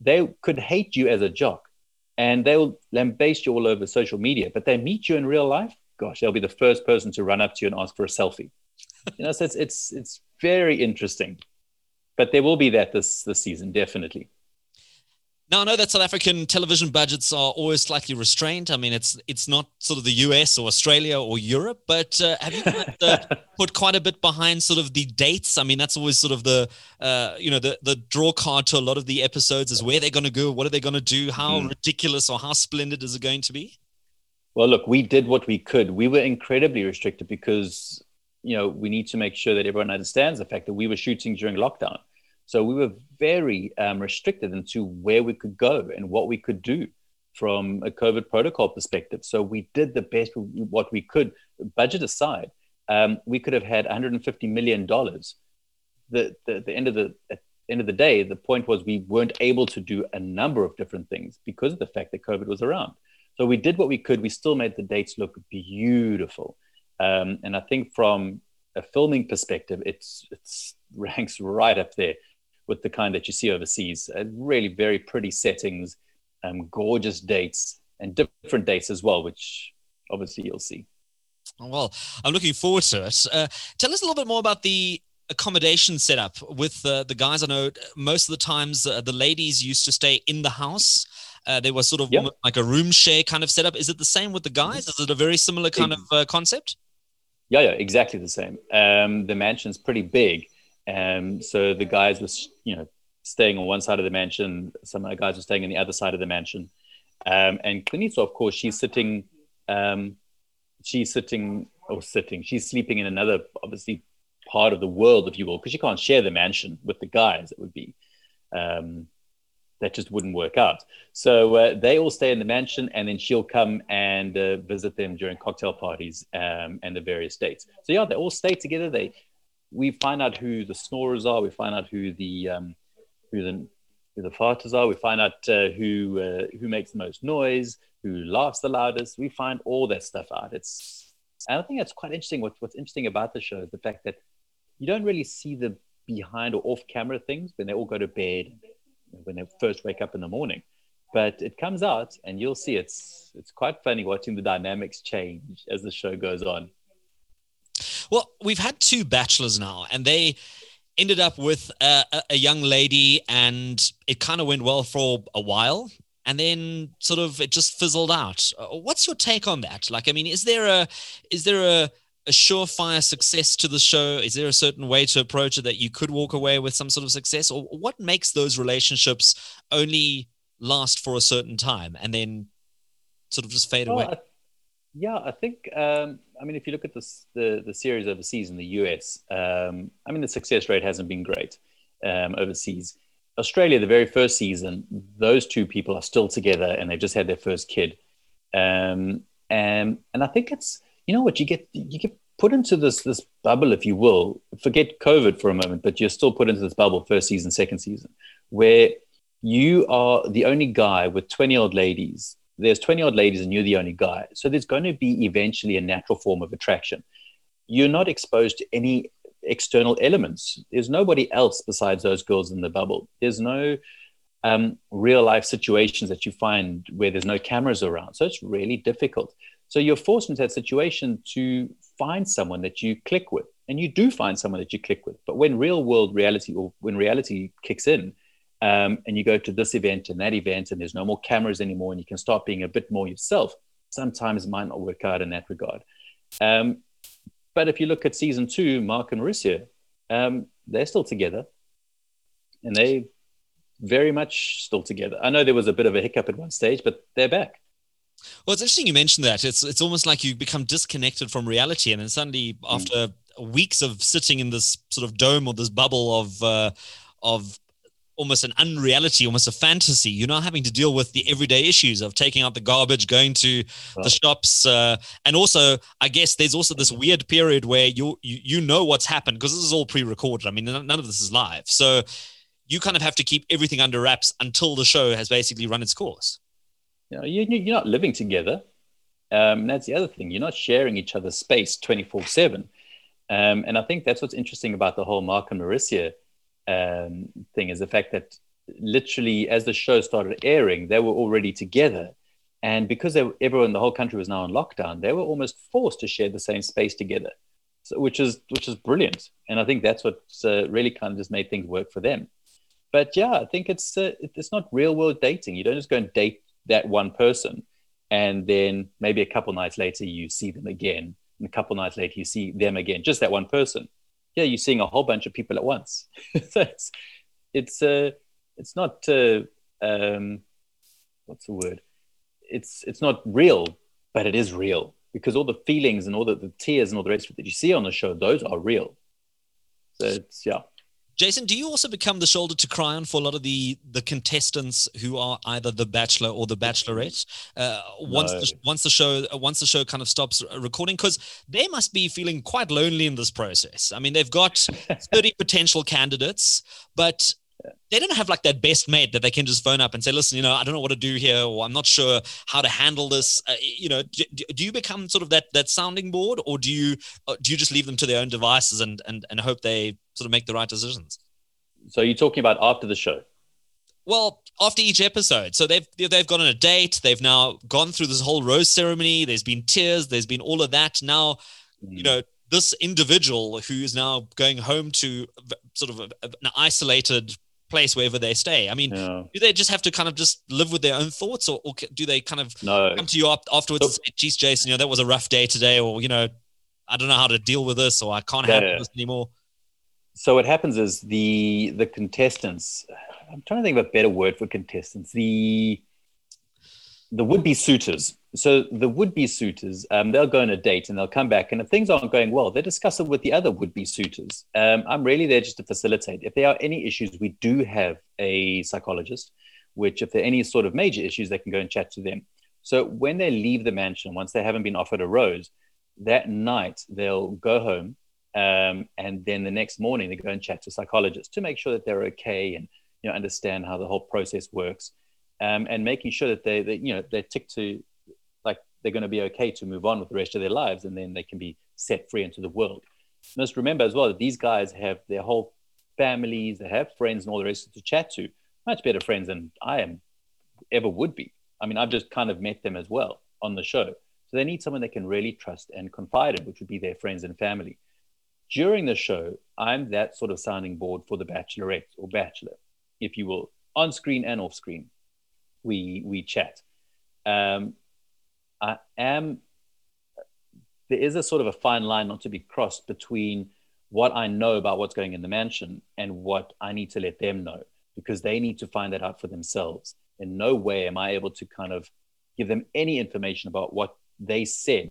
They could hate you as a jock, and they'll lambaste you all over social media, but they meet you in real life. Gosh, they'll be the first person to run up to you and ask for a selfie. you know, so it's it's it's very interesting. But there will be that this this season, definitely. Now I know that South African television budgets are always slightly restrained. I mean, it's it's not sort of the US or Australia or Europe, but uh, have you had, uh, put quite a bit behind sort of the dates? I mean, that's always sort of the uh, you know the the draw card to a lot of the episodes is where they're going to go, what are they going to do, how mm. ridiculous or how splendid is it going to be? Well, look, we did what we could. We were incredibly restricted because you know we need to make sure that everyone understands the fact that we were shooting during lockdown. So we were very um, restricted into where we could go and what we could do from a COVID protocol perspective. So we did the best what we could, budget aside. Um, we could have had 150 million dollars. The, the the end of the end of the day, the point was we weren't able to do a number of different things because of the fact that COVID was around. So we did what we could. We still made the dates look beautiful, um, and I think from a filming perspective, it's it's ranks right up there with the kind that you see overseas. Uh, really very pretty settings, um, gorgeous dates, and different dates as well, which obviously you'll see. Well, I'm looking forward to it. Uh, tell us a little bit more about the accommodation setup with uh, the guys. I know most of the times uh, the ladies used to stay in the house. Uh, there was sort of yep. like a room share kind of setup. Is it the same with the guys? Is it a very similar kind of uh, concept? Yeah, yeah, exactly the same. Um, the mansion's pretty big, um, so the guys were, you know, staying on one side of the mansion. Some of the guys were staying on the other side of the mansion. Um, and Qiniso, of course, she's sitting, um, she's sitting or sitting, she's sleeping in another, obviously, part of the world, if you will, because you can't share the mansion with the guys. It would be, um, that just wouldn't work out. So uh, they all stay in the mansion, and then she'll come and uh, visit them during cocktail parties um, and the various dates. So yeah, they all stay together. They we find out who the snorers are. We find out who the um, who the who the farters are. We find out uh, who uh, who makes the most noise, who laughs the loudest. We find all that stuff out. It's and I think that's quite interesting. What, what's interesting about the show is the fact that you don't really see the behind or off camera things when they all go to bed, when they first wake up in the morning. But it comes out, and you'll see it's it's quite funny watching the dynamics change as the show goes on. Well, we've had two bachelors now, and they ended up with a, a young lady, and it kind of went well for a while. And then sort of it just fizzled out. Uh, what's your take on that? Like, I mean, is there a is there a a surefire success to the show? Is there a certain way to approach it that you could walk away with some sort of success? Or what makes those relationships only last for a certain time and then sort of just fade well, away? Yeah, I think. Um, I mean, if you look at this, the the series overseas in the US, um, I mean, the success rate hasn't been great um, overseas. Australia, the very first season, those two people are still together and they've just had their first kid, um, and and I think it's you know what you get you get put into this this bubble, if you will. Forget COVID for a moment, but you're still put into this bubble, first season, second season, where you are the only guy with 20 old ladies there's 20 odd ladies and you're the only guy. So there's going to be eventually a natural form of attraction. You're not exposed to any external elements. There's nobody else besides those girls in the bubble. There's no um, real life situations that you find where there's no cameras around. So it's really difficult. So you're forced into that situation to find someone that you click with. And you do find someone that you click with. But when real world reality or when reality kicks in, um, and you go to this event and that event, and there's no more cameras anymore, and you can start being a bit more yourself. Sometimes it might not work out in that regard. Um, but if you look at season two, Mark and Mauricio, um, they're still together, and they very much still together. I know there was a bit of a hiccup at one stage, but they're back. Well, it's interesting you mentioned that. It's it's almost like you become disconnected from reality, and then suddenly, mm. after weeks of sitting in this sort of dome or this bubble of uh, of almost an unreality, almost a fantasy. You're not having to deal with the everyday issues of taking out the garbage, going to the shops, uh, and also, I guess there's also this weird period where you you, you know what's happened because this is all pre-recorded. I mean, none of this is live, so you kind of have to keep everything under wraps until the show has basically run its course. You know, you're not living together. Um, that's the other thing. You're not sharing each other's space 24 7. Um, and I think that's what's interesting about the whole Mark and Mauricio um, thing is the fact that literally as the show started airing, they were already together. And because they, everyone, the whole country was now in lockdown, they were almost forced to share the same space together, so, which is which is brilliant. And I think that's what uh, really kind of just made things work for them. but yeah, I think it's uh, it's not real world dating. You don't just go and date that one person, and then maybe a couple nights later you see them again, and a couple nights later you see them again, just that one person. Yeah, you're seeing a whole bunch of people at once. so it's it's uh, it's not uh, um, what's the word? It's it's not real, but it is real because all the feelings and all the, the tears and all the rest of it that you see on the show, those are real. So it's yeah. Jason, do you also become the shoulder to cry on for a lot of the the contestants who are either the Bachelor or the Bachelorette? Uh, once No. the, once the show once the show kind of stops recording, because they must be feeling quite lonely in this process. I mean, they've got thirty potential candidates, but they don't have like that best mate that they can just phone up and say, "Listen, you know, I don't know what to do here, or I'm not sure how to handle this." Uh, you know, do, do you become sort of that that sounding board, or do you uh, do you just leave them to their own devices and and and hope they sort of make the right decisions? So you're talking about after the show. Well, after each episode, so they've they've gone on a date. They've now gone through this whole rose ceremony. There's been tears. There's been all of that. Now, you know, this individual who is now going home to sort of a, an isolated place wherever they stay. I mean, Yeah. do they just have to kind of just live with their own thoughts, or, or do they kind of No. come to you up afterwards and say, "Geez, Jason, you know, that was a rough day today," or you know, I don't know how to deal with this, or I can't handle yeah. this anymore. So what happens is the the contestants. I'm trying to think of a better word for contestants. The the would be suitors. So the would be suitors, um, they'll go on a date and they'll come back, and if things aren't going well, they discuss it with the other would be suitors. Um, I'm really there just to facilitate. If there are any issues, we do have a psychologist, which if there are any sort of major issues, they can go and chat to them. So when they leave the mansion, once they haven't been offered a rose, that night they'll go home um, and then the next morning they go and chat to psychologists to make sure that they're okay and you know understand how the whole process works um, and making sure that they, they you know they tick to they're going to be okay to move on with the rest of their lives and then they can be set free into the world. Must remember as well that these guys have their whole families they have friends and all the rest to chat to. Much better friends than i am ever would be. I mean i've just kind of met them as well on the show. So they need someone they can really trust and confide in which would be their friends and family. During the show, I'm that sort of sounding board for the bachelorette or bachelor, if you will, on screen and off screen. We we chat. Um, I am. There is a sort of a fine line not to be crossed between what I know about what's going in the mansion and what I need to let them know because they need to find that out for themselves. In no way am I able to kind of give them any information about what they said.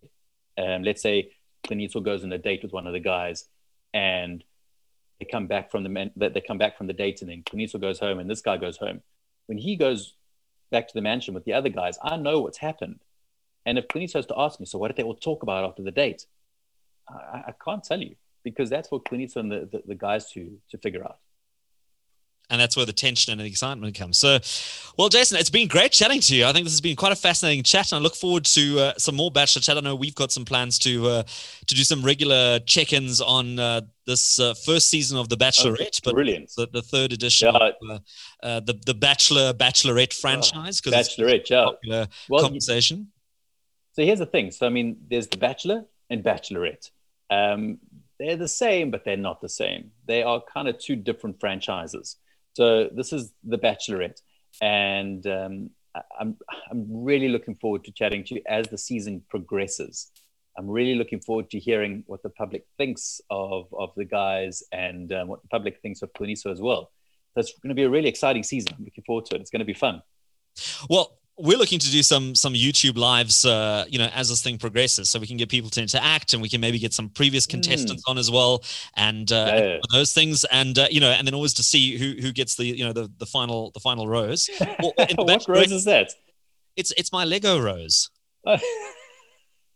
Um, let's say Qiniso goes on a date with one of the guys, and they come back from the man, they come back from the date, and then Qiniso goes home, and this guy goes home. When he goes back to the mansion with the other guys, I know what's happened. And if Qiniso has to ask me, so what did they all talk about after the date? I, I can't tell you because that's for Qiniso and the, the, the guys to to figure out. and that's where the tension and the excitement comes. So, well, Jason, it's been great chatting to you. I think this has been quite a fascinating chat, and I look forward to uh, some more Bachelor chat. I know we've got some plans to uh, to do some regular check-ins on uh, this uh, first season of the Bachelorette, but Brilliant. the, the third edition Yeah. of uh, uh, the the Bachelor Bachelorette franchise because it's Bachelorette, yeah. Well, conversation. So here's the thing. So I mean, there's the Bachelor and Bachelorette. Um, they're the same, but they're not the same. They are kind of two different franchises. So this is the Bachelorette, and um, I'm I'm really looking forward to chatting to you as the season progresses. I'm really looking forward to hearing what the public thinks of of the guys and um, what the public thinks of Qiniso as well. It's going to be a really exciting season. I'm looking forward to it. It's going to be fun. Well, we're looking to do some some YouTube lives, uh, you know, as this thing progresses, so we can get people to interact, and we can maybe get some previous contestants on as well, and uh, Hmm. Yeah. and those things, and uh, you know, and then always to see who who gets the you know the the final the final rose. Well, what rose is that? It's it's my Lego rose.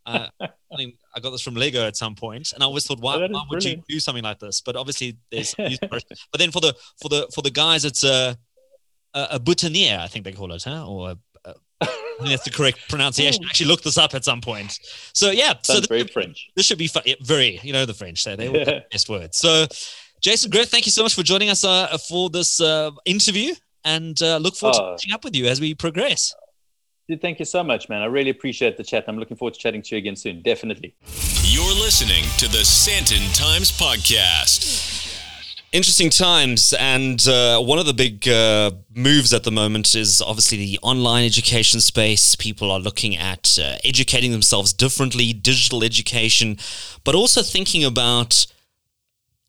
Uh, I mean, I got this from Lego at some point, and I always thought, why, Oh, why would you do something like this? But obviously, there's some use for it. But then for the for the for the guys, it's a a, a boutonniere, I think they call it, huh? Or a, I think that's the correct pronunciation. I actually looked this up at some point. So yeah, so Sounds this, very French. this should be fun. Yeah, very, you know, the French say they all the best words. So, Jason Greer, thank you so much for joining us uh, for this uh, interview, and uh, look forward to Oh. catching up with you as we progress. Dude, thank you so much, man. I really appreciate the chat. I'm looking forward to chatting to you again soon. Definitely. You're listening to the Sandton Times Podcast. Interesting times, and uh, one of the big uh, moves at the moment is obviously the online education space. People are looking at uh, educating themselves differently, digital education, but also thinking about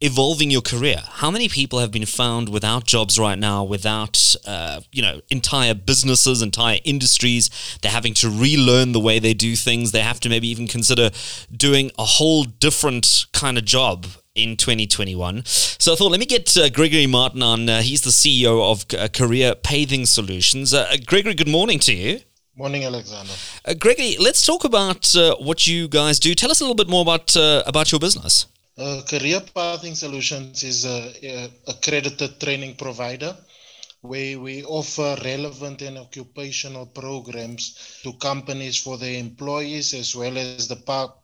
evolving your career. How many people have been found without jobs right now, without uh, you know entire businesses, entire industries? They're having to relearn the way they do things. They have to maybe even consider doing a whole different kind of job in 2021. So I thought, let me get uh, Gregory Martin on. Uh, he's the CEO of uh, Career Pathing Solutions. Uh, Gregory, good morning to you. Morning, Alexander. Uh, Gregory, let's talk about uh, what you guys do. Tell us a little bit more about about your business. Career Pathing Solutions is a, a accredited training provider where we offer relevant and occupational programs to companies for their employees as well as the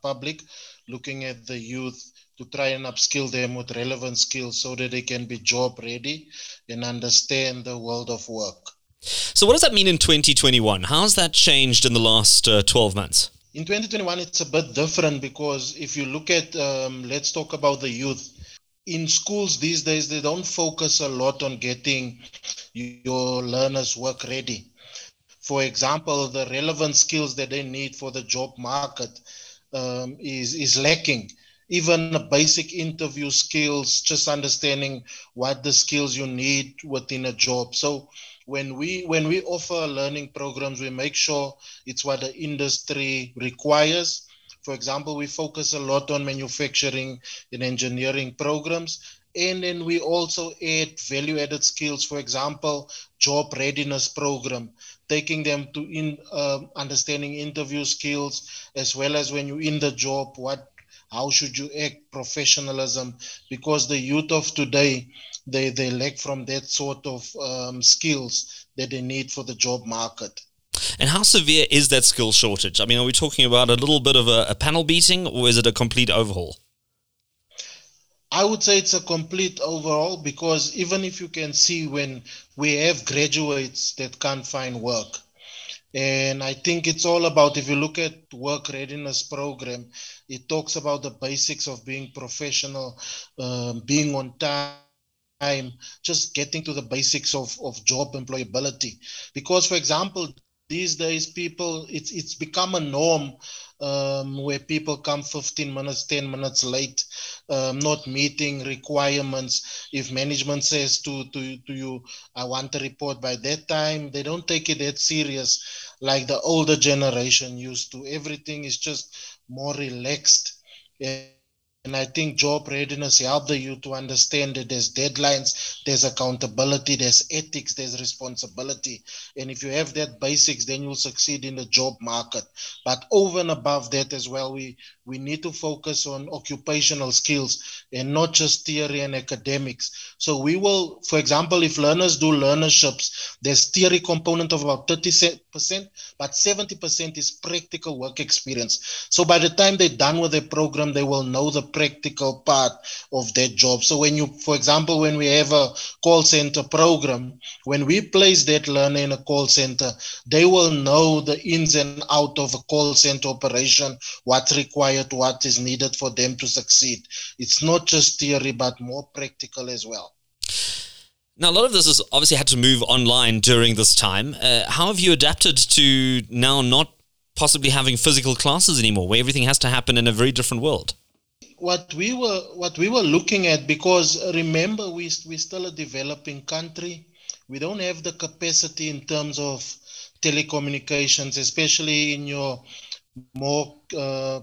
public, looking at the youth to try and upskill them with relevant skills so that they can be job ready and understand the world of work. So, what does that mean in 2021? How has that changed in the last uh, 12 months? In 2021, it's a bit different because if you look at, um, let's talk about the youth. In schools these days, they don't focus a lot on getting your learners work ready. For example, the relevant skills that they need for the job market um, is, is lacking even basic interview skills, just understanding what the skills you need within a job. So when we when we offer learning programs, we make sure it's what the industry requires. For example, we focus a lot on manufacturing and engineering programs. And then we also add value added skills, for example, job readiness program, taking them to in uh, understanding interview skills as well as when you're in the job, what how should you act? Professionalism. Because the youth of today they, they lack from that sort of um, skills that they need for the job market. And how severe is that skill shortage? I mean are we talking about a little bit of a, a panel beating or is it a complete overhaul? I would say it's a complete overhaul because even if you can see when we have graduates that can't find work, and I think it's all about if you look at work readiness program, it talks about the basics of being professional, um, being on time, just getting to the basics of, of job employability. Because, for example, these days people it's it's become a norm um, where people come 15 minutes 10 minutes late um, not meeting requirements. If management says to, to to you i want a report by that time they don't take it that serious. Like the older generation used to everything is just more relaxed and I think job readiness help the youth to understand that there's deadlines, there's accountability, there's ethics, there's responsibility. And if you have that basics, then you'll succeed in the job market. But over and above that as well, we, we need to focus on occupational skills and not just theory and academics. So we will, for example, if learners do learnerships, there's theory component of about 30%, but 70% is practical work experience. So by the time they're done with their program, they will know the practical part of that job. So when you, for example, when we have a call center program, when we place that learner in a call center, they will know the ins and out of a call center operation, what's required, what is needed for them to succeed. It's not just theory, but more practical as well. Now, a lot of this has obviously had to move online during this time. Uh, how have you adapted to now not possibly having physical classes anymore, where everything has to happen in a very different world? What we were what we were looking at because remember we we still a developing country. We don't have the capacity in terms of telecommunications especially in your more uh,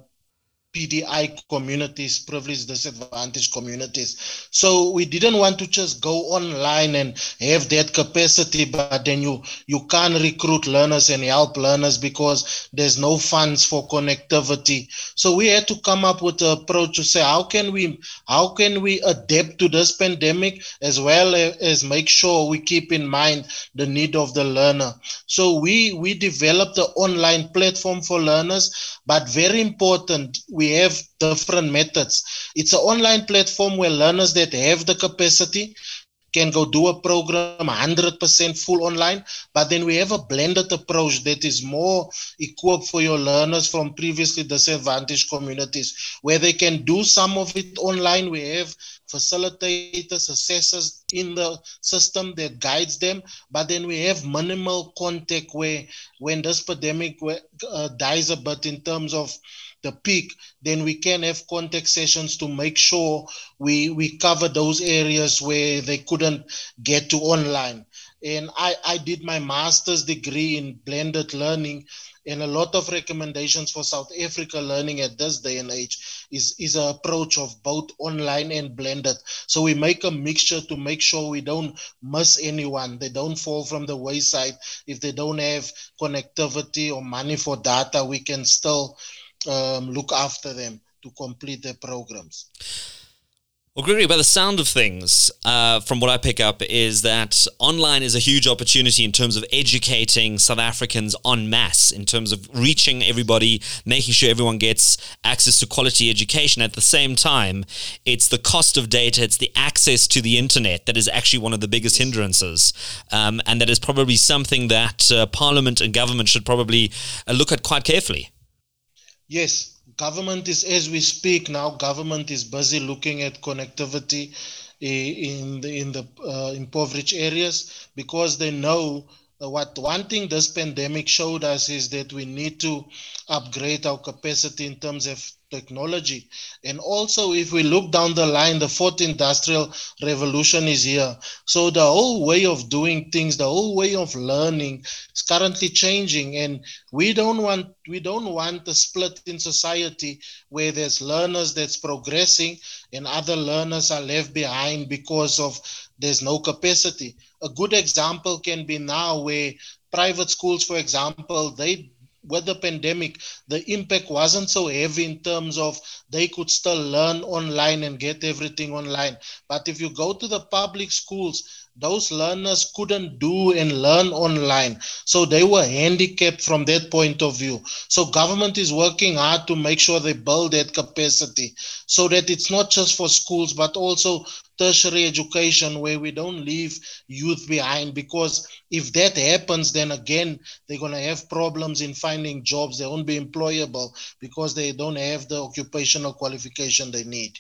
PDI communities, privileged disadvantaged communities. So we didn't want to just go online and have that capacity, but then you you can't recruit learners and help learners because there's no funds for connectivity. So we had to come up with an approach to say how can we how can we adapt to this pandemic as well as make sure we keep in mind the need of the learner. So we we developed an online platform for learners, but very important we have different methods. It's an online platform where learners that have the capacity can go do a program 100% full online, but then we have a blended approach that is more equipped for your learners from previously disadvantaged communities where they can do some of it online. We have facilitators, assessors in the system that guides them. But then we have minimal contact where when this pandemic uh, dies a bit in terms of the peak, then we can have contact sessions to make sure we, we cover those areas where they couldn't get to online. And I, I did my master's degree in blended learning and a lot of recommendations for South Africa learning at this day and age is, is an approach of both online and blended. So we make a mixture to make sure we don't miss anyone. They don't fall from the wayside. If they don't have connectivity or money for data, we can still um, look after them to complete their programs. Well, Gregory, by the sound of things, uh, from what I pick up, is that online is a huge opportunity in terms of educating South Africans en masse, in terms of reaching everybody, making sure everyone gets access to quality education. At the same time, it's the cost of data, it's the access to the internet that is actually one of the biggest hindrances. Um, and that is probably something that uh, Parliament and government should probably uh, look at quite carefully. Yes, government is, as we speak now, government is busy looking at connectivity in the, in the uh, impoverished areas because they know what one thing this pandemic showed us is that we need to upgrade our capacity in terms of technology. And also, if we look down the line, the fourth industrial revolution is here. So the whole way of doing things, the whole way of learning is currently changing. And we don't want we don't want a split in society where there's learners that's progressing and other learners are left behind because of there's no capacity. A good example can be now where private schools, for example, they with the pandemic, the impact wasn't so heavy in terms of they could still learn online and get everything online. But if you go to the public schools, those learners couldn't do and learn online. So they were handicapped from that point of view. So government is working hard to make sure they build that capacity so that it's not just for schools but also tertiary education where we don't leave youth behind because if that happens then again they're going to have problems in finding jobs. They won't be employable because they don't have the occupational qualification they need.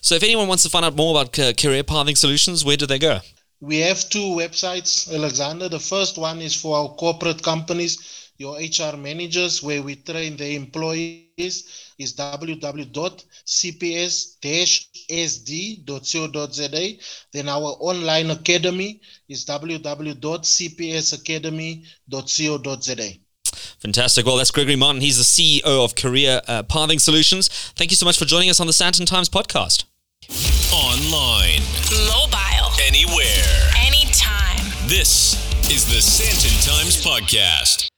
So if anyone wants to find out more about career pathing solutions where do they go we have two websites alexander the first one is for our corporate companies your HR managers, where we train the employees, is www.cps-sd.co.za. Then our online academy is www.cpsacademy.co.za. Fantastic. Well, that's Gregory Martin. He's the CEO of Career uh, Pathing Solutions. Thank you so much for joining us on the Sandton Times podcast. Online, Mobile. anywhere. This is the Sandton Times Podcast.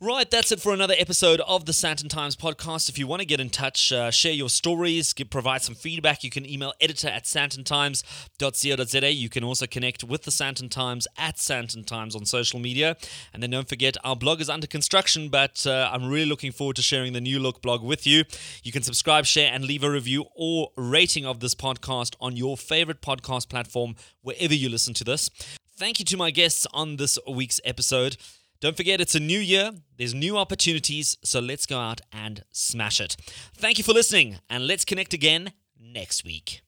Right, that's it for another episode of the Sandton Times podcast. If you want to get in touch, uh, share your stories, provide some feedback, you can email editor at sandtontimes.co.za. You can also connect with the Sandton Times at Sandton Times on social media. And then don't forget, our blog is under construction, but uh, I'm really looking forward to sharing the new look blog with you. You can subscribe, share, and leave a review or rating of this podcast on your favorite podcast platform, wherever you listen to this. Thank you to my guests on this week's episode. Don't forget, it's a new year, there's new opportunities, so let's go out and smash it. Thank you for listening, and let's connect again next week.